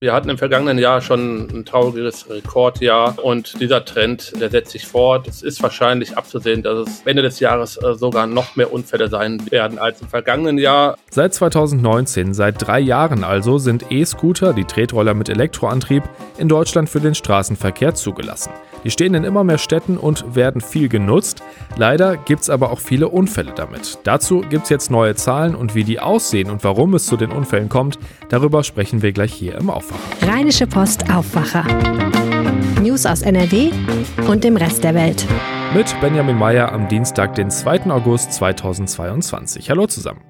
Wir hatten im vergangenen Jahr schon ein trauriges Rekordjahr und dieser Trend, der setzt sich fort. Es ist wahrscheinlich abzusehen, dass es Ende des Jahres äh, sogar noch mehr Unfälle sein werden als im vergangenen Jahr. Seit 2019, seit drei Jahren also, sind E-Scooter, die Tretroller mit Elektroantrieb, in Deutschland für den Straßenverkehr zugelassen. Die stehen in immer mehr Städten und werden viel genutzt. Leider gibt es aber auch viele Unfälle damit. Dazu gibt es jetzt neue Zahlen und wie die aussehen und warum es zu den Unfällen kommt, darüber sprechen wir gleich hier im Aufwacher. Rheinische Post Aufwacher. News aus NRW und dem Rest der Welt. Mit Benjamin Meyer am Dienstag, den 2. August 2022. Hallo zusammen.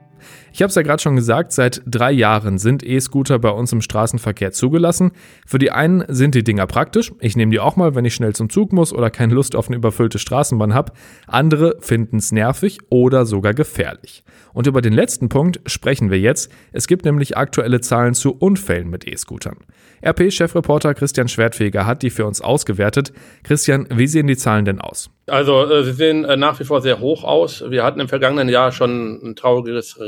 Ich habe es ja gerade schon gesagt, seit drei Jahren sind E-Scooter bei uns im Straßenverkehr zugelassen. Für die einen sind die Dinger praktisch. Ich nehme die auch mal, wenn ich schnell zum Zug muss oder keine Lust auf eine überfüllte Straßenbahn habe. Andere finden es nervig oder sogar gefährlich. Und über den letzten Punkt sprechen wir jetzt. Es gibt nämlich aktuelle Zahlen zu Unfällen mit E-Scootern. RP-Chefreporter Christian Schwertfeger hat die für uns ausgewertet. Christian, wie sehen die Zahlen denn aus? Also äh, sie sehen äh, nach wie vor sehr hoch aus. Wir hatten im vergangenen Jahr schon ein trauriges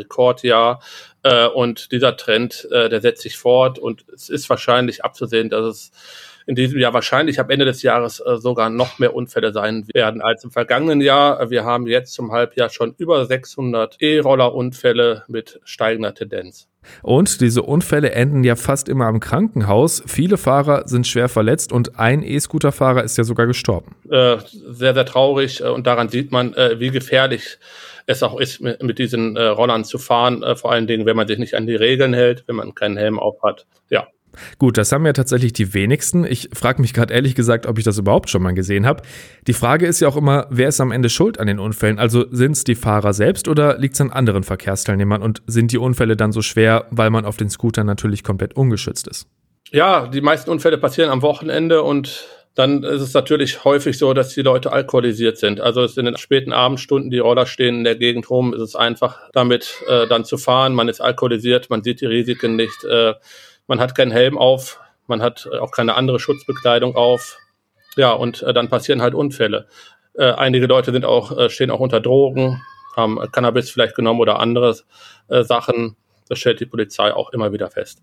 Rekordjahr äh, und dieser Trend, äh, der setzt sich fort und es ist wahrscheinlich abzusehen, dass es in diesem Jahr wahrscheinlich am Ende des Jahres äh, sogar noch mehr Unfälle sein werden als im vergangenen Jahr. Wir haben jetzt zum Halbjahr schon über 600 E-Roller-Unfälle mit steigender Tendenz. Und diese Unfälle enden ja fast immer am Krankenhaus. Viele Fahrer sind schwer verletzt und ein E-Scooter-Fahrer ist ja sogar gestorben. Äh, sehr, sehr traurig äh, und daran sieht man, äh, wie gefährlich es auch ist, mit, mit diesen äh, Rollern zu fahren. Äh, vor allen Dingen, wenn man sich nicht an die Regeln hält, wenn man keinen Helm auf hat. Ja, Gut, das haben ja tatsächlich die wenigsten. Ich frage mich gerade ehrlich gesagt, ob ich das überhaupt schon mal gesehen habe. Die Frage ist ja auch immer, wer ist am Ende schuld an den Unfällen? Also sind es die Fahrer selbst oder liegt es an anderen Verkehrsteilnehmern? Und sind die Unfälle dann so schwer, weil man auf den Scootern natürlich komplett ungeschützt ist? Ja, die meisten Unfälle passieren am Wochenende und dann ist es natürlich häufig so, dass die Leute alkoholisiert sind. Also in den späten Abendstunden, die Roller stehen in der Gegend rum, ist es einfach damit äh, dann zu fahren. Man ist alkoholisiert, man sieht die Risiken nicht. Äh, man hat keinen Helm auf, man hat äh, auch keine andere Schutzbekleidung auf. Ja, und äh, dann passieren halt Unfälle. Äh, einige Leute sind auch, äh, stehen auch unter Drogen, haben Cannabis vielleicht genommen oder andere äh, Sachen. Das stellt die Polizei auch immer wieder fest.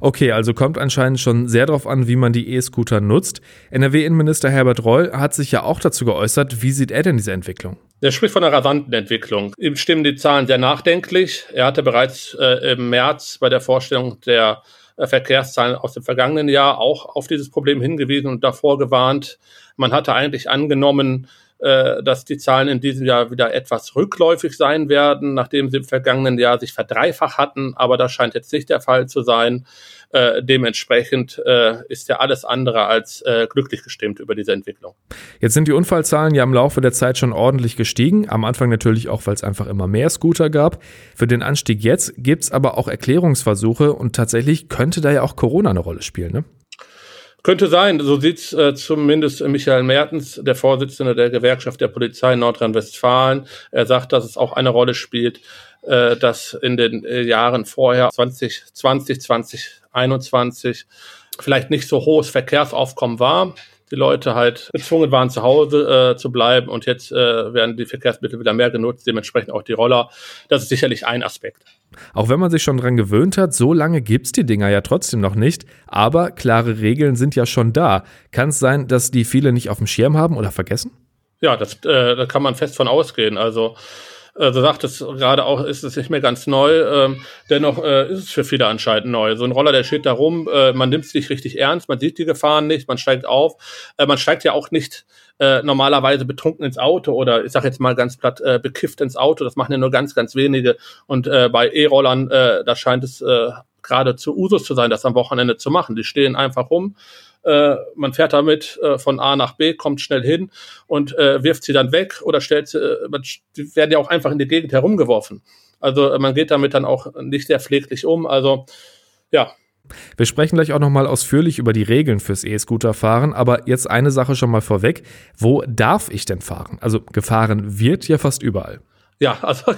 Okay, also kommt anscheinend schon sehr darauf an, wie man die E-Scooter nutzt. NRW-Innenminister Herbert Reul hat sich ja auch dazu geäußert. Wie sieht er denn diese Entwicklung? Er spricht von einer rasanten Entwicklung. Ihm stimmen die Zahlen sehr nachdenklich. Er hatte bereits äh, im März bei der Vorstellung der Verkehrszahlen aus dem vergangenen Jahr auch auf dieses Problem hingewiesen und davor gewarnt. Man hatte eigentlich angenommen, äh, dass die Zahlen in diesem Jahr wieder etwas rückläufig sein werden, nachdem sie im vergangenen Jahr sich verdreifacht hatten. Aber das scheint jetzt nicht der Fall zu sein. Äh, dementsprechend äh, ist er alles andere als äh, glücklich gestimmt über diese Entwicklung. Jetzt sind die Unfallzahlen ja im Laufe der Zeit schon ordentlich gestiegen. Am Anfang natürlich auch, weil es einfach immer mehr Scooter gab. Für den Anstieg jetzt gibt es aber auch Erklärungsversuche und tatsächlich könnte da ja auch Corona eine Rolle spielen, ne? Könnte sein, so sieht's äh, zumindest Michael Mertens, der Vorsitzende der Gewerkschaft der Polizei Nordrhein-Westfalen. Er sagt, dass es auch eine Rolle spielt, äh, dass in den äh, Jahren vorher 2020, 2021 vielleicht nicht so hohes Verkehrsaufkommen war. Die Leute halt gezwungen waren, zu Hause äh, zu bleiben und jetzt äh, werden die Verkehrsmittel wieder mehr genutzt, dementsprechend auch die Roller. Das ist sicherlich ein Aspekt. Auch wenn man sich schon dran gewöhnt hat, so lange gibt's die Dinger ja trotzdem noch nicht, aber klare Regeln sind ja schon da. Kann es sein, dass die viele nicht auf dem Schirm haben oder vergessen? Ja, das, äh, da kann man fest von ausgehen. Also äh, du sagtest gerade auch, ist es nicht mehr ganz neu. Ähm, dennoch äh, ist es für viele anscheinend neu. So ein Roller, der steht da rum, äh, man nimmt es nicht richtig ernst, man sieht die Gefahren nicht, man steigt auf. Äh, man steigt ja auch nicht äh, normalerweise betrunken ins Auto oder ich sag jetzt mal ganz platt äh, bekifft ins Auto. Das machen ja nur ganz, ganz wenige. Und äh, bei E-Rollern, äh, da scheint es äh, gerade zu Usus zu sein, das am Wochenende zu machen. Die stehen einfach rum äh, man fährt damit äh, von A nach B, kommt schnell hin und äh, wirft sie dann weg oder stellt sie, äh, die werden ja auch einfach in die Gegend herumgeworfen. Also äh, man geht damit dann auch nicht sehr pfleglich um. Also ja, wir sprechen gleich auch nochmal ausführlich über die Regeln fürs E-Scooter-Fahren, aber jetzt eine Sache schon mal vorweg. Wo darf ich denn fahren? Also gefahren wird ja fast überall. Ja, also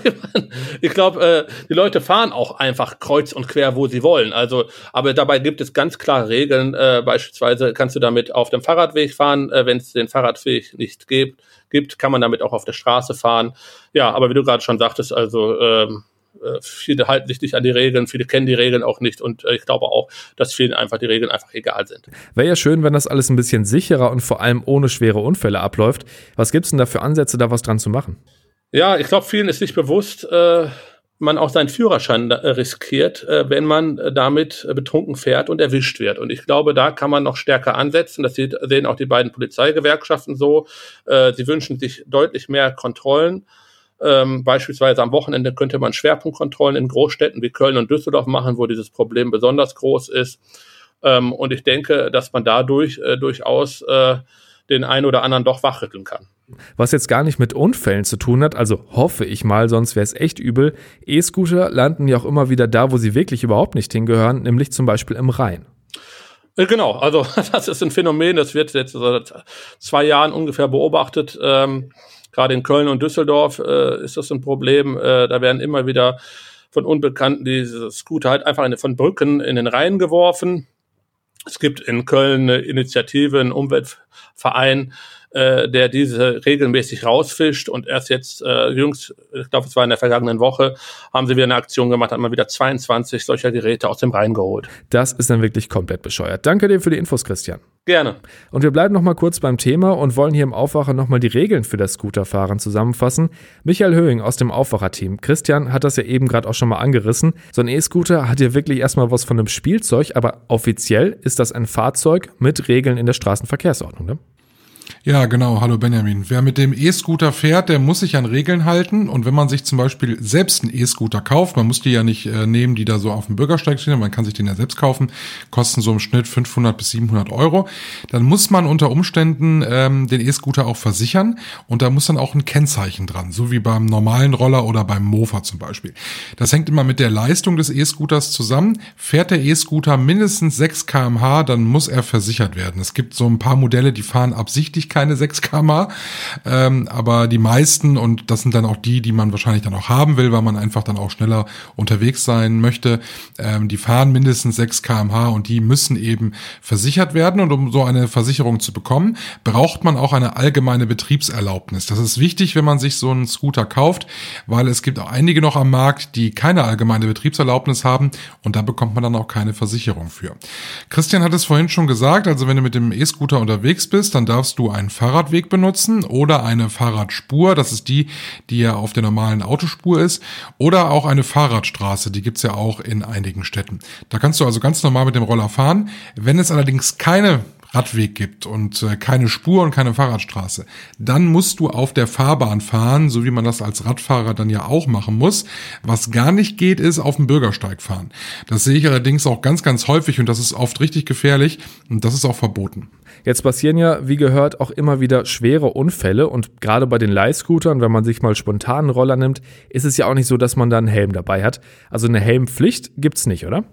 ich glaube, äh, die Leute fahren auch einfach kreuz und quer, wo sie wollen. Also, aber dabei gibt es ganz klare Regeln. Äh, beispielsweise kannst du damit auf dem Fahrradweg fahren, äh, wenn es den Fahrradweg nicht gibt, gibt, kann man damit auch auf der Straße fahren. Ja, aber wie du gerade schon sagtest, also ähm, äh, viele halten sich nicht an die Regeln, viele kennen die Regeln auch nicht und äh, ich glaube auch, dass vielen einfach die Regeln einfach egal sind. Wäre ja schön, wenn das alles ein bisschen sicherer und vor allem ohne schwere Unfälle abläuft. Was gibt es denn da für Ansätze, da was dran zu machen? Ja, ich glaube, vielen ist nicht bewusst, äh, man auch seinen Führerschein riskiert, äh, wenn man äh, damit betrunken fährt und erwischt wird. Und ich glaube, da kann man noch stärker ansetzen. Das sehen auch die beiden Polizeigewerkschaften so. Äh, sie wünschen sich deutlich mehr Kontrollen. Ähm, beispielsweise am Wochenende könnte man Schwerpunktkontrollen in Großstädten wie Köln und Düsseldorf machen, wo dieses Problem besonders groß ist. Ähm, und ich denke, dass man dadurch äh, durchaus äh, den einen oder anderen doch wachrütteln kann. Was jetzt gar nicht mit Unfällen zu tun hat, also hoffe ich mal, sonst wäre es echt übel. E-Scooter landen ja auch immer wieder da, wo sie wirklich überhaupt nicht hingehören, nämlich zum Beispiel im Rhein. Äh, genau, also das ist ein Phänomen, das wird jetzt seit zwei Jahren ungefähr beobachtet. Ähm, gerade in Köln und Düsseldorf äh, ist das ein Problem. Äh, da werden immer wieder von Unbekannten diese Scooter halt einfach von Brücken in den Rhein geworfen. Es gibt in Köln eine Initiative, einen Umweltverein, äh, der diese regelmäßig rausfischt und erst jetzt äh, jüngst, ich glaube, es war in der vergangenen Woche, haben sie wieder eine Aktion gemacht, haben mal wieder 22 solcher Geräte aus dem Rhein geholt. Das ist dann wirklich komplett bescheuert. Danke dir für die Infos, Christian. Gerne. Und wir bleiben noch mal kurz beim Thema und wollen hier im Aufwacher noch mal die Regeln für das Scooterfahren zusammenfassen. Michael Höhing aus dem Aufwacher-Team. Christian hat das ja eben gerade auch schon mal angerissen. So ein E-Scooter hat ja wirklich erstmal was von einem Spielzeug, aber offiziell ist das ein Fahrzeug mit Regeln in der Straßenverkehrsordnung, ne? Ja, genau. Hallo Benjamin. Wer mit dem E-Scooter fährt, der muss sich an Regeln halten. Und wenn man sich zum Beispiel selbst einen E-Scooter kauft, man muss die ja nicht äh, nehmen, die da so auf dem Bürgersteig stehen, man kann sich den ja selbst kaufen, kosten so im Schnitt 500 bis 700 Euro, dann muss man unter Umständen ähm, den E-Scooter auch versichern und da muss dann auch ein Kennzeichen dran, so wie beim normalen Roller oder beim Mofa zum Beispiel. Das hängt immer mit der Leistung des E-Scooters zusammen. Fährt der E-Scooter mindestens 6 kmh, dann muss er versichert werden. Es gibt so ein paar Modelle, die fahren absichtlich keine 6 km ähm, aber die meisten, und das sind dann auch die, die man wahrscheinlich dann auch haben will, weil man einfach dann auch schneller unterwegs sein möchte, ähm, die fahren mindestens 6 kmh und die müssen eben versichert werden. Und um so eine Versicherung zu bekommen, braucht man auch eine allgemeine Betriebserlaubnis. Das ist wichtig, wenn man sich so einen Scooter kauft, weil es gibt auch einige noch am Markt, die keine allgemeine Betriebserlaubnis haben und da bekommt man dann auch keine Versicherung für. Christian hat es vorhin schon gesagt, also wenn du mit dem E-Scooter unterwegs bist, dann darfst du ein einen Fahrradweg benutzen oder eine Fahrradspur, das ist die, die ja auf der normalen Autospur ist, oder auch eine Fahrradstraße, die gibt's ja auch in einigen Städten. Da kannst du also ganz normal mit dem Roller fahren. Wenn es allerdings keine Radweg gibt und äh, keine Spur und keine Fahrradstraße, dann musst du auf der Fahrbahn fahren, so wie man das als Radfahrer dann ja auch machen muss. Was gar nicht geht, ist auf dem Bürgersteig fahren. Das sehe ich allerdings auch ganz, ganz häufig und das ist oft richtig gefährlich und das ist auch verboten. Jetzt passieren ja, wie gehört, auch immer wieder schwere Unfälle und gerade bei den Leihscootern, wenn man sich mal spontan einen Roller nimmt, ist es ja auch nicht so, dass man da einen Helm dabei hat. Also eine Helmpflicht gibt's nicht, oder?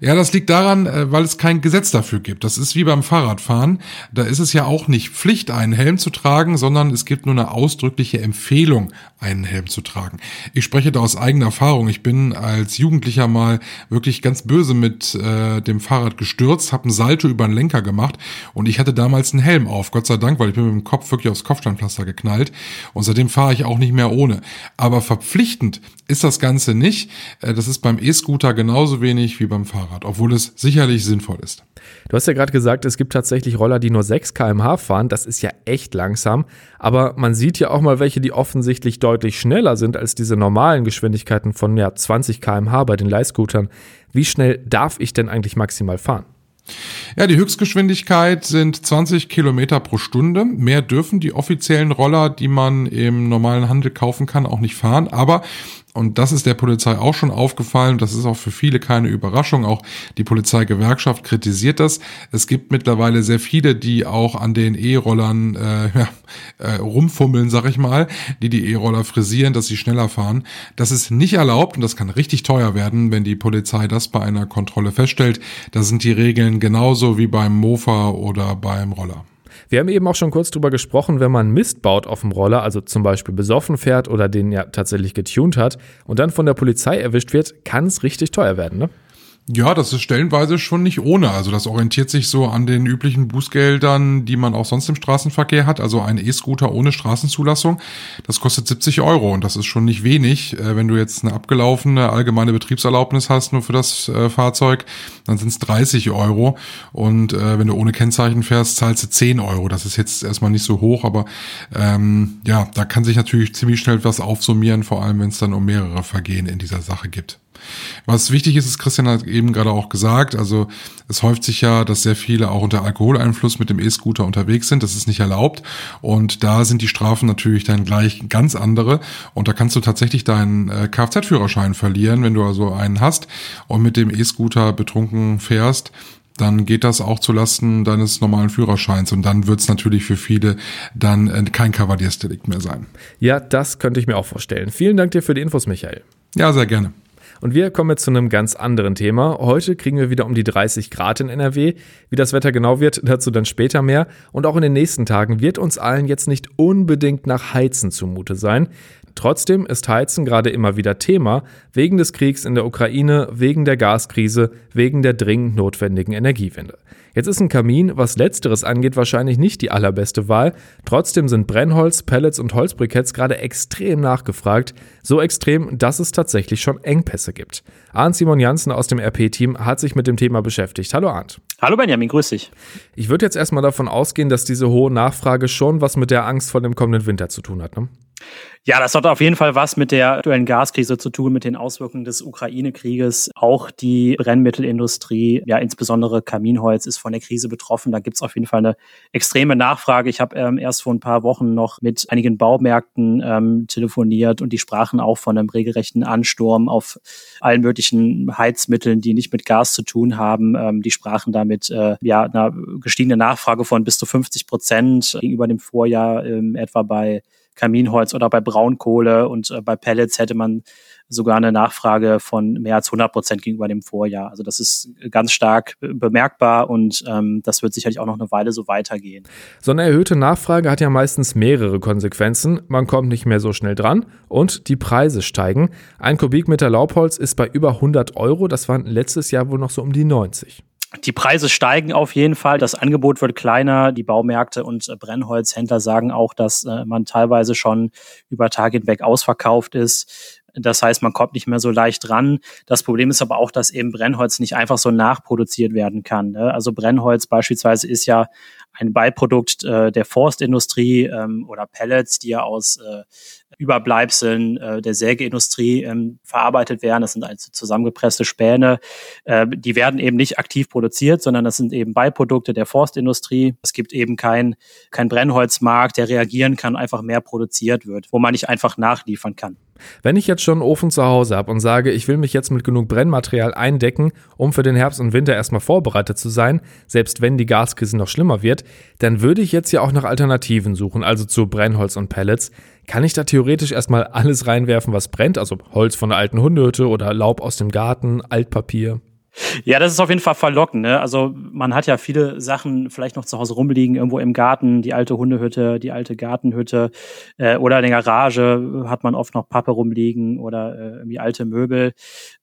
Ja, das liegt daran, äh, weil es kein Gesetz dafür gibt. Das ist wie beim Fahrradfahren. Da ist es ja auch nicht Pflicht, einen Helm zu tragen, sondern es gibt nur eine ausdrückliche Empfehlung, einen Helm zu tragen. Ich spreche da aus eigener Erfahrung. Ich bin als Jugendlicher mal wirklich ganz böse mit äh, dem Fahrrad gestürzt, habe einen Salto über den Lenker gemacht und ich hatte damals einen Helm auf, Gott sei Dank, weil ich bin mit dem Kopf wirklich aufs Kopfsteinpflaster geknallt und seitdem fahre ich auch nicht mehr ohne. Aber verpflichtend ist das Ganze nicht. Äh, das ist beim E-Scooter genauso wenig wie beim Fahrrad, obwohl es sicherlich sinnvoll ist. Du hast ja gerade gesagt, es gibt tatsächlich Roller, die nur 6 km/h fahren. Das ist ja echt langsam. Aber man sieht ja auch mal welche, die offensichtlich deutlich schneller sind als diese normalen Geschwindigkeiten von ja, 20 km/h bei den Leihscootern. Wie schnell darf ich denn eigentlich maximal fahren? Ja, die Höchstgeschwindigkeit sind 20 Kilometer pro Stunde. Mehr dürfen die offiziellen Roller, die man im normalen Handel kaufen kann, auch nicht fahren. Aber und das ist der Polizei auch schon aufgefallen. Das ist auch für viele keine Überraschung. Auch die Polizeigewerkschaft kritisiert das. Es gibt mittlerweile sehr viele, die auch an den E-Rollern äh, ja, äh, rumfummeln, sag ich mal, die die E-Roller frisieren, dass sie schneller fahren. Das ist nicht erlaubt und das kann richtig teuer werden, wenn die Polizei das bei einer Kontrolle feststellt. Da sind die Regeln genauso wie beim Mofa oder beim Roller. Wir haben eben auch schon kurz drüber gesprochen, wenn man Mist baut auf dem Roller, also zum Beispiel besoffen fährt oder den ja tatsächlich getuned hat und dann von der Polizei erwischt wird, kann es richtig teuer werden, ne? Ja, das ist stellenweise schon nicht ohne. Also das orientiert sich so an den üblichen Bußgeldern, die man auch sonst im Straßenverkehr hat. Also ein E-Scooter ohne Straßenzulassung, das kostet 70 Euro und das ist schon nicht wenig. Äh, wenn du jetzt eine abgelaufene allgemeine Betriebserlaubnis hast nur für das äh, Fahrzeug, dann sind es 30 Euro. Und äh, wenn du ohne Kennzeichen fährst, zahlst du 10 Euro. Das ist jetzt erstmal nicht so hoch, aber ähm, ja, da kann sich natürlich ziemlich schnell was aufsummieren, vor allem wenn es dann um mehrere Vergehen in dieser Sache gibt. Was wichtig ist, ist Christian hat eben gerade auch gesagt, also es häuft sich ja, dass sehr viele auch unter Alkoholeinfluss mit dem E-Scooter unterwegs sind. Das ist nicht erlaubt. Und da sind die Strafen natürlich dann gleich ganz andere. Und da kannst du tatsächlich deinen äh, Kfz-Führerschein verlieren, wenn du also einen hast und mit dem E-Scooter betrunken fährst dann geht das auch zulasten deines normalen Führerscheins und dann wird es natürlich für viele dann äh, kein Kavaliersdelikt mehr sein. Ja, das könnte ich mir auch vorstellen. Vielen Dank dir für die Infos, Michael. Ja, sehr gerne. Und wir kommen jetzt zu einem ganz anderen Thema. Heute kriegen wir wieder um die 30 Grad in NRW. Wie das Wetter genau wird, dazu dann später mehr. Und auch in den nächsten Tagen wird uns allen jetzt nicht unbedingt nach Heizen zumute sein. Trotzdem ist Heizen gerade immer wieder Thema, wegen des Kriegs in der Ukraine, wegen der Gaskrise, wegen der dringend notwendigen Energiewende. Jetzt ist ein Kamin, was letzteres angeht, wahrscheinlich nicht die allerbeste Wahl. Trotzdem sind Brennholz, Pellets und Holzbriketts gerade extrem nachgefragt. So extrem, dass es tatsächlich schon Engpässe gibt. Arndt Simon Janssen aus dem RP-Team hat sich mit dem Thema beschäftigt. Hallo Arndt. Hallo Benjamin, grüß dich. Ich würde jetzt erstmal davon ausgehen, dass diese hohe Nachfrage schon was mit der Angst vor dem kommenden Winter zu tun hat. Ne? Ja, das hat auf jeden Fall was mit der aktuellen Gaskrise zu tun, mit den Auswirkungen des Ukraine-Krieges. Auch die Brennmittelindustrie, ja insbesondere Kaminholz, ist von der Krise betroffen. Da gibt's auf jeden Fall eine extreme Nachfrage. Ich habe ähm, erst vor ein paar Wochen noch mit einigen Baumärkten ähm, telefoniert und die sprachen auch von einem regelrechten Ansturm auf allen möglichen Heizmitteln, die nicht mit Gas zu tun haben. Ähm, die sprachen damit äh, ja einer gestiegenen Nachfrage von bis zu 50 Prozent gegenüber dem Vorjahr ähm, etwa bei Kaminholz oder bei Braunkohle und äh, bei Pellets hätte man sogar eine Nachfrage von mehr als 100 Prozent gegenüber dem Vorjahr. Also das ist ganz stark bemerkbar und ähm, das wird sicherlich auch noch eine Weile so weitergehen. So eine erhöhte Nachfrage hat ja meistens mehrere Konsequenzen. Man kommt nicht mehr so schnell dran und die Preise steigen. Ein Kubikmeter Laubholz ist bei über 100 Euro. Das waren letztes Jahr wohl noch so um die 90. Die Preise steigen auf jeden Fall, das Angebot wird kleiner, die Baumärkte und äh, Brennholzhändler sagen auch, dass äh, man teilweise schon über Tage hinweg ausverkauft ist. Das heißt, man kommt nicht mehr so leicht ran. Das Problem ist aber auch, dass eben Brennholz nicht einfach so nachproduziert werden kann. Ne? Also Brennholz beispielsweise ist ja ein Beiprodukt äh, der Forstindustrie ähm, oder Pellets, die ja aus äh, Überbleibseln äh, der Sägeindustrie ähm, verarbeitet werden. Das sind also zusammengepresste Späne. Äh, die werden eben nicht aktiv produziert, sondern das sind eben Beiprodukte der Forstindustrie. Es gibt eben kein, kein Brennholzmarkt, der reagieren kann, einfach mehr produziert wird, wo man nicht einfach nachliefern kann. Wenn ich jetzt schon einen Ofen zu Hause habe und sage, ich will mich jetzt mit genug Brennmaterial eindecken, um für den Herbst und Winter erstmal vorbereitet zu sein, selbst wenn die Gaskrise noch schlimmer wird, dann würde ich jetzt ja auch nach Alternativen suchen, also zu Brennholz und Pellets. Kann ich da theoretisch erstmal alles reinwerfen, was brennt? Also Holz von der alten Hundehütte oder Laub aus dem Garten, Altpapier? Ja, das ist auf jeden Fall verlockend. Ne? Also man hat ja viele Sachen vielleicht noch zu Hause rumliegen, irgendwo im Garten, die alte Hundehütte, die alte Gartenhütte äh, oder in der Garage hat man oft noch Pappe rumliegen oder äh, irgendwie alte Möbel.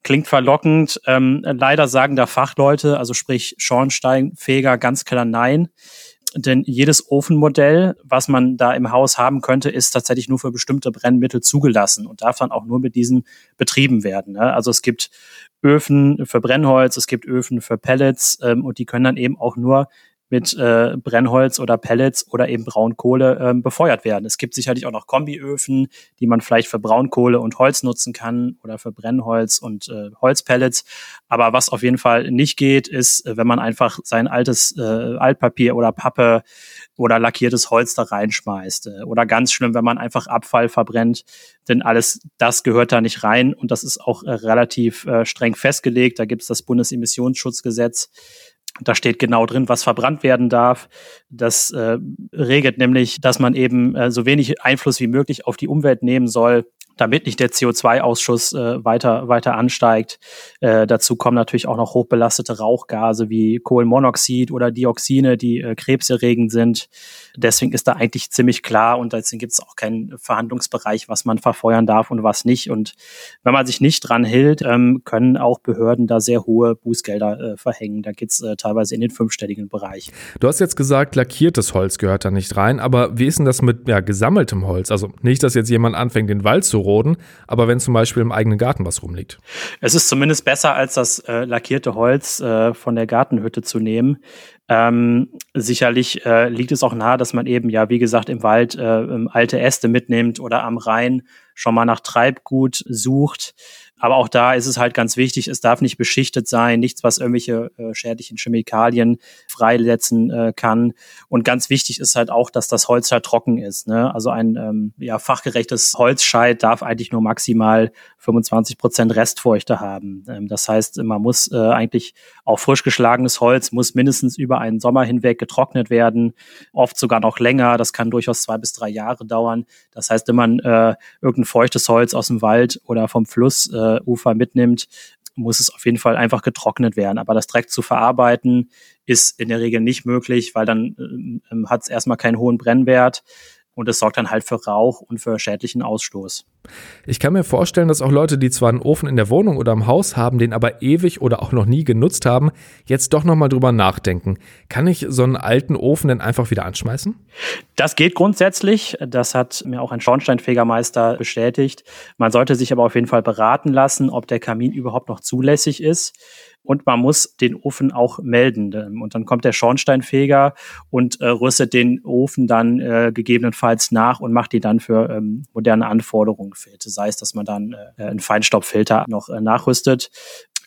Klingt verlockend. Ähm, leider sagen da Fachleute, also sprich Schornsteinfeger, ganz klar nein. Denn jedes Ofenmodell, was man da im Haus haben könnte, ist tatsächlich nur für bestimmte Brennmittel zugelassen und darf dann auch nur mit diesen betrieben werden. Ne? Also es gibt Öfen für Brennholz, es gibt Öfen für Pellets ähm, und die können dann eben auch nur mit äh, Brennholz oder Pellets oder eben Braunkohle ähm, befeuert werden. Es gibt sicherlich auch noch Kombiöfen, die man vielleicht für Braunkohle und Holz nutzen kann oder für Brennholz und äh, Holzpellets. Aber was auf jeden Fall nicht geht, ist, äh, wenn man einfach sein altes äh, Altpapier oder Pappe oder lackiertes Holz da reinschmeißt. Äh, oder ganz schlimm, wenn man einfach Abfall verbrennt, denn alles das gehört da nicht rein und das ist auch äh, relativ äh, streng festgelegt. Da gibt es das Bundesemissionsschutzgesetz da steht genau drin, was verbrannt werden darf. Das äh, regelt nämlich, dass man eben äh, so wenig Einfluss wie möglich auf die Umwelt nehmen soll. Damit nicht der CO2-Ausschuss äh, weiter, weiter ansteigt. Äh, dazu kommen natürlich auch noch hochbelastete Rauchgase wie Kohlenmonoxid oder Dioxine, die äh, krebserregend sind. Deswegen ist da eigentlich ziemlich klar und deswegen gibt es auch keinen Verhandlungsbereich, was man verfeuern darf und was nicht. Und wenn man sich nicht dran hält, ähm, können auch Behörden da sehr hohe Bußgelder äh, verhängen. Da geht's äh, teilweise in den fünfstelligen Bereich. Du hast jetzt gesagt, lackiertes Holz gehört da nicht rein, aber wie ist denn das mit ja, gesammeltem Holz? Also nicht, dass jetzt jemand anfängt, den Wald zu roden, aber wenn zum Beispiel im eigenen Garten was rumliegt. Es ist zumindest besser, als das äh, lackierte Holz äh, von der Gartenhütte zu nehmen. Ähm, sicherlich äh, liegt es auch nahe, dass man eben ja, wie gesagt, im Wald äh, alte Äste mitnimmt oder am Rhein schon mal nach Treibgut sucht. Aber auch da ist es halt ganz wichtig, es darf nicht beschichtet sein, nichts, was irgendwelche äh, schädlichen Chemikalien freisetzen äh, kann. Und ganz wichtig ist halt auch, dass das Holz halt trocken ist. Ne? Also ein ähm, ja, fachgerechtes Holzscheit darf eigentlich nur maximal 25 Prozent Restfeuchte haben. Ähm, das heißt, man muss äh, eigentlich auch frisch geschlagenes Holz muss mindestens über einen Sommer hinweg getrocknet werden, oft sogar noch länger. Das kann durchaus zwei bis drei Jahre dauern. Das heißt, wenn man äh, irgendein feuchtes Holz aus dem Wald oder vom Flussufer äh, mitnimmt, muss es auf jeden Fall einfach getrocknet werden. Aber das direkt zu verarbeiten ist in der Regel nicht möglich, weil dann äh, hat es erstmal keinen hohen Brennwert und es sorgt dann halt für Rauch und für schädlichen Ausstoß. Ich kann mir vorstellen, dass auch Leute, die zwar einen Ofen in der Wohnung oder im Haus haben, den aber ewig oder auch noch nie genutzt haben, jetzt doch nochmal drüber nachdenken. Kann ich so einen alten Ofen denn einfach wieder anschmeißen? Das geht grundsätzlich. Das hat mir auch ein Schornsteinfegermeister bestätigt. Man sollte sich aber auf jeden Fall beraten lassen, ob der Kamin überhaupt noch zulässig ist und man muss den Ofen auch melden. Und dann kommt der Schornsteinfeger und äh, rüstet den Ofen dann äh, gegebenenfalls nach und macht die dann für ähm, moderne Anforderungen fit. Sei es, dass man dann äh, einen Feinstaubfilter noch äh, nachrüstet.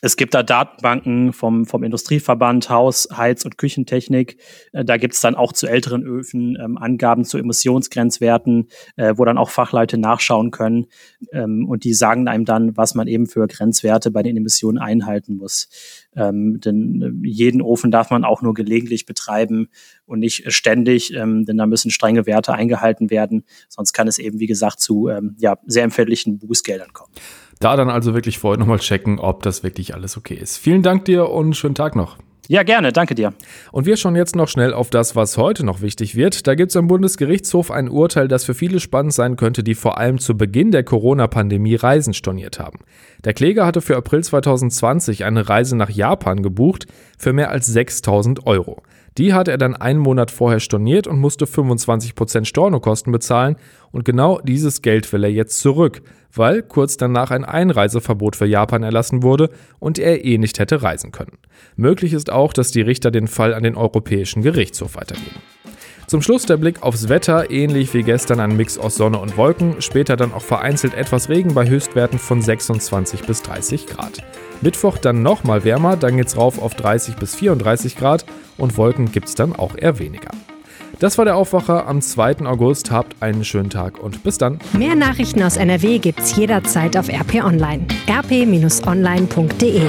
Es gibt da Datenbanken vom, vom Industrieverband Haus, Heiz- und Küchentechnik. Äh, da gibt es dann auch zu älteren Öfen ähm, Angaben zu Emissionsgrenzwerten, äh, wo dann auch Fachleute nachschauen können. Ähm, und die sagen einem dann, was man eben für Grenzwerte bei den Emissionen einhalten muss. Ähm, denn äh, jeden Ofen darf man auch nur gelegentlich betreiben und nicht ständig, ähm, denn da müssen strenge Werte eingehalten werden. Sonst kann es eben, wie gesagt, zu ähm, ja, sehr empfindlichen Bußgeldern kommen. Da dann also wirklich vorher nochmal checken, ob das wirklich alles okay ist. Vielen Dank dir und schönen Tag noch. Ja, gerne, danke dir. Und wir schauen jetzt noch schnell auf das, was heute noch wichtig wird. Da gibt es am Bundesgerichtshof ein Urteil, das für viele spannend sein könnte, die vor allem zu Beginn der Corona-Pandemie Reisen storniert haben. Der Kläger hatte für April 2020 eine Reise nach Japan gebucht für mehr als 6000 Euro. Die hatte er dann einen Monat vorher storniert und musste 25% Stornokosten bezahlen und genau dieses Geld will er jetzt zurück, weil kurz danach ein Einreiseverbot für Japan erlassen wurde und er eh nicht hätte reisen können. Möglich ist auch, dass die Richter den Fall an den Europäischen Gerichtshof weitergeben. Zum Schluss der Blick aufs Wetter, ähnlich wie gestern ein Mix aus Sonne und Wolken, später dann auch vereinzelt etwas Regen bei Höchstwerten von 26 bis 30 Grad. Mittwoch dann nochmal wärmer, dann geht's rauf auf 30 bis 34 Grad und Wolken gibt's dann auch eher weniger. Das war der Aufwacher am 2. August. Habt einen schönen Tag und bis dann. Mehr Nachrichten aus NRW gibt's jederzeit auf RP Online. rp-online.de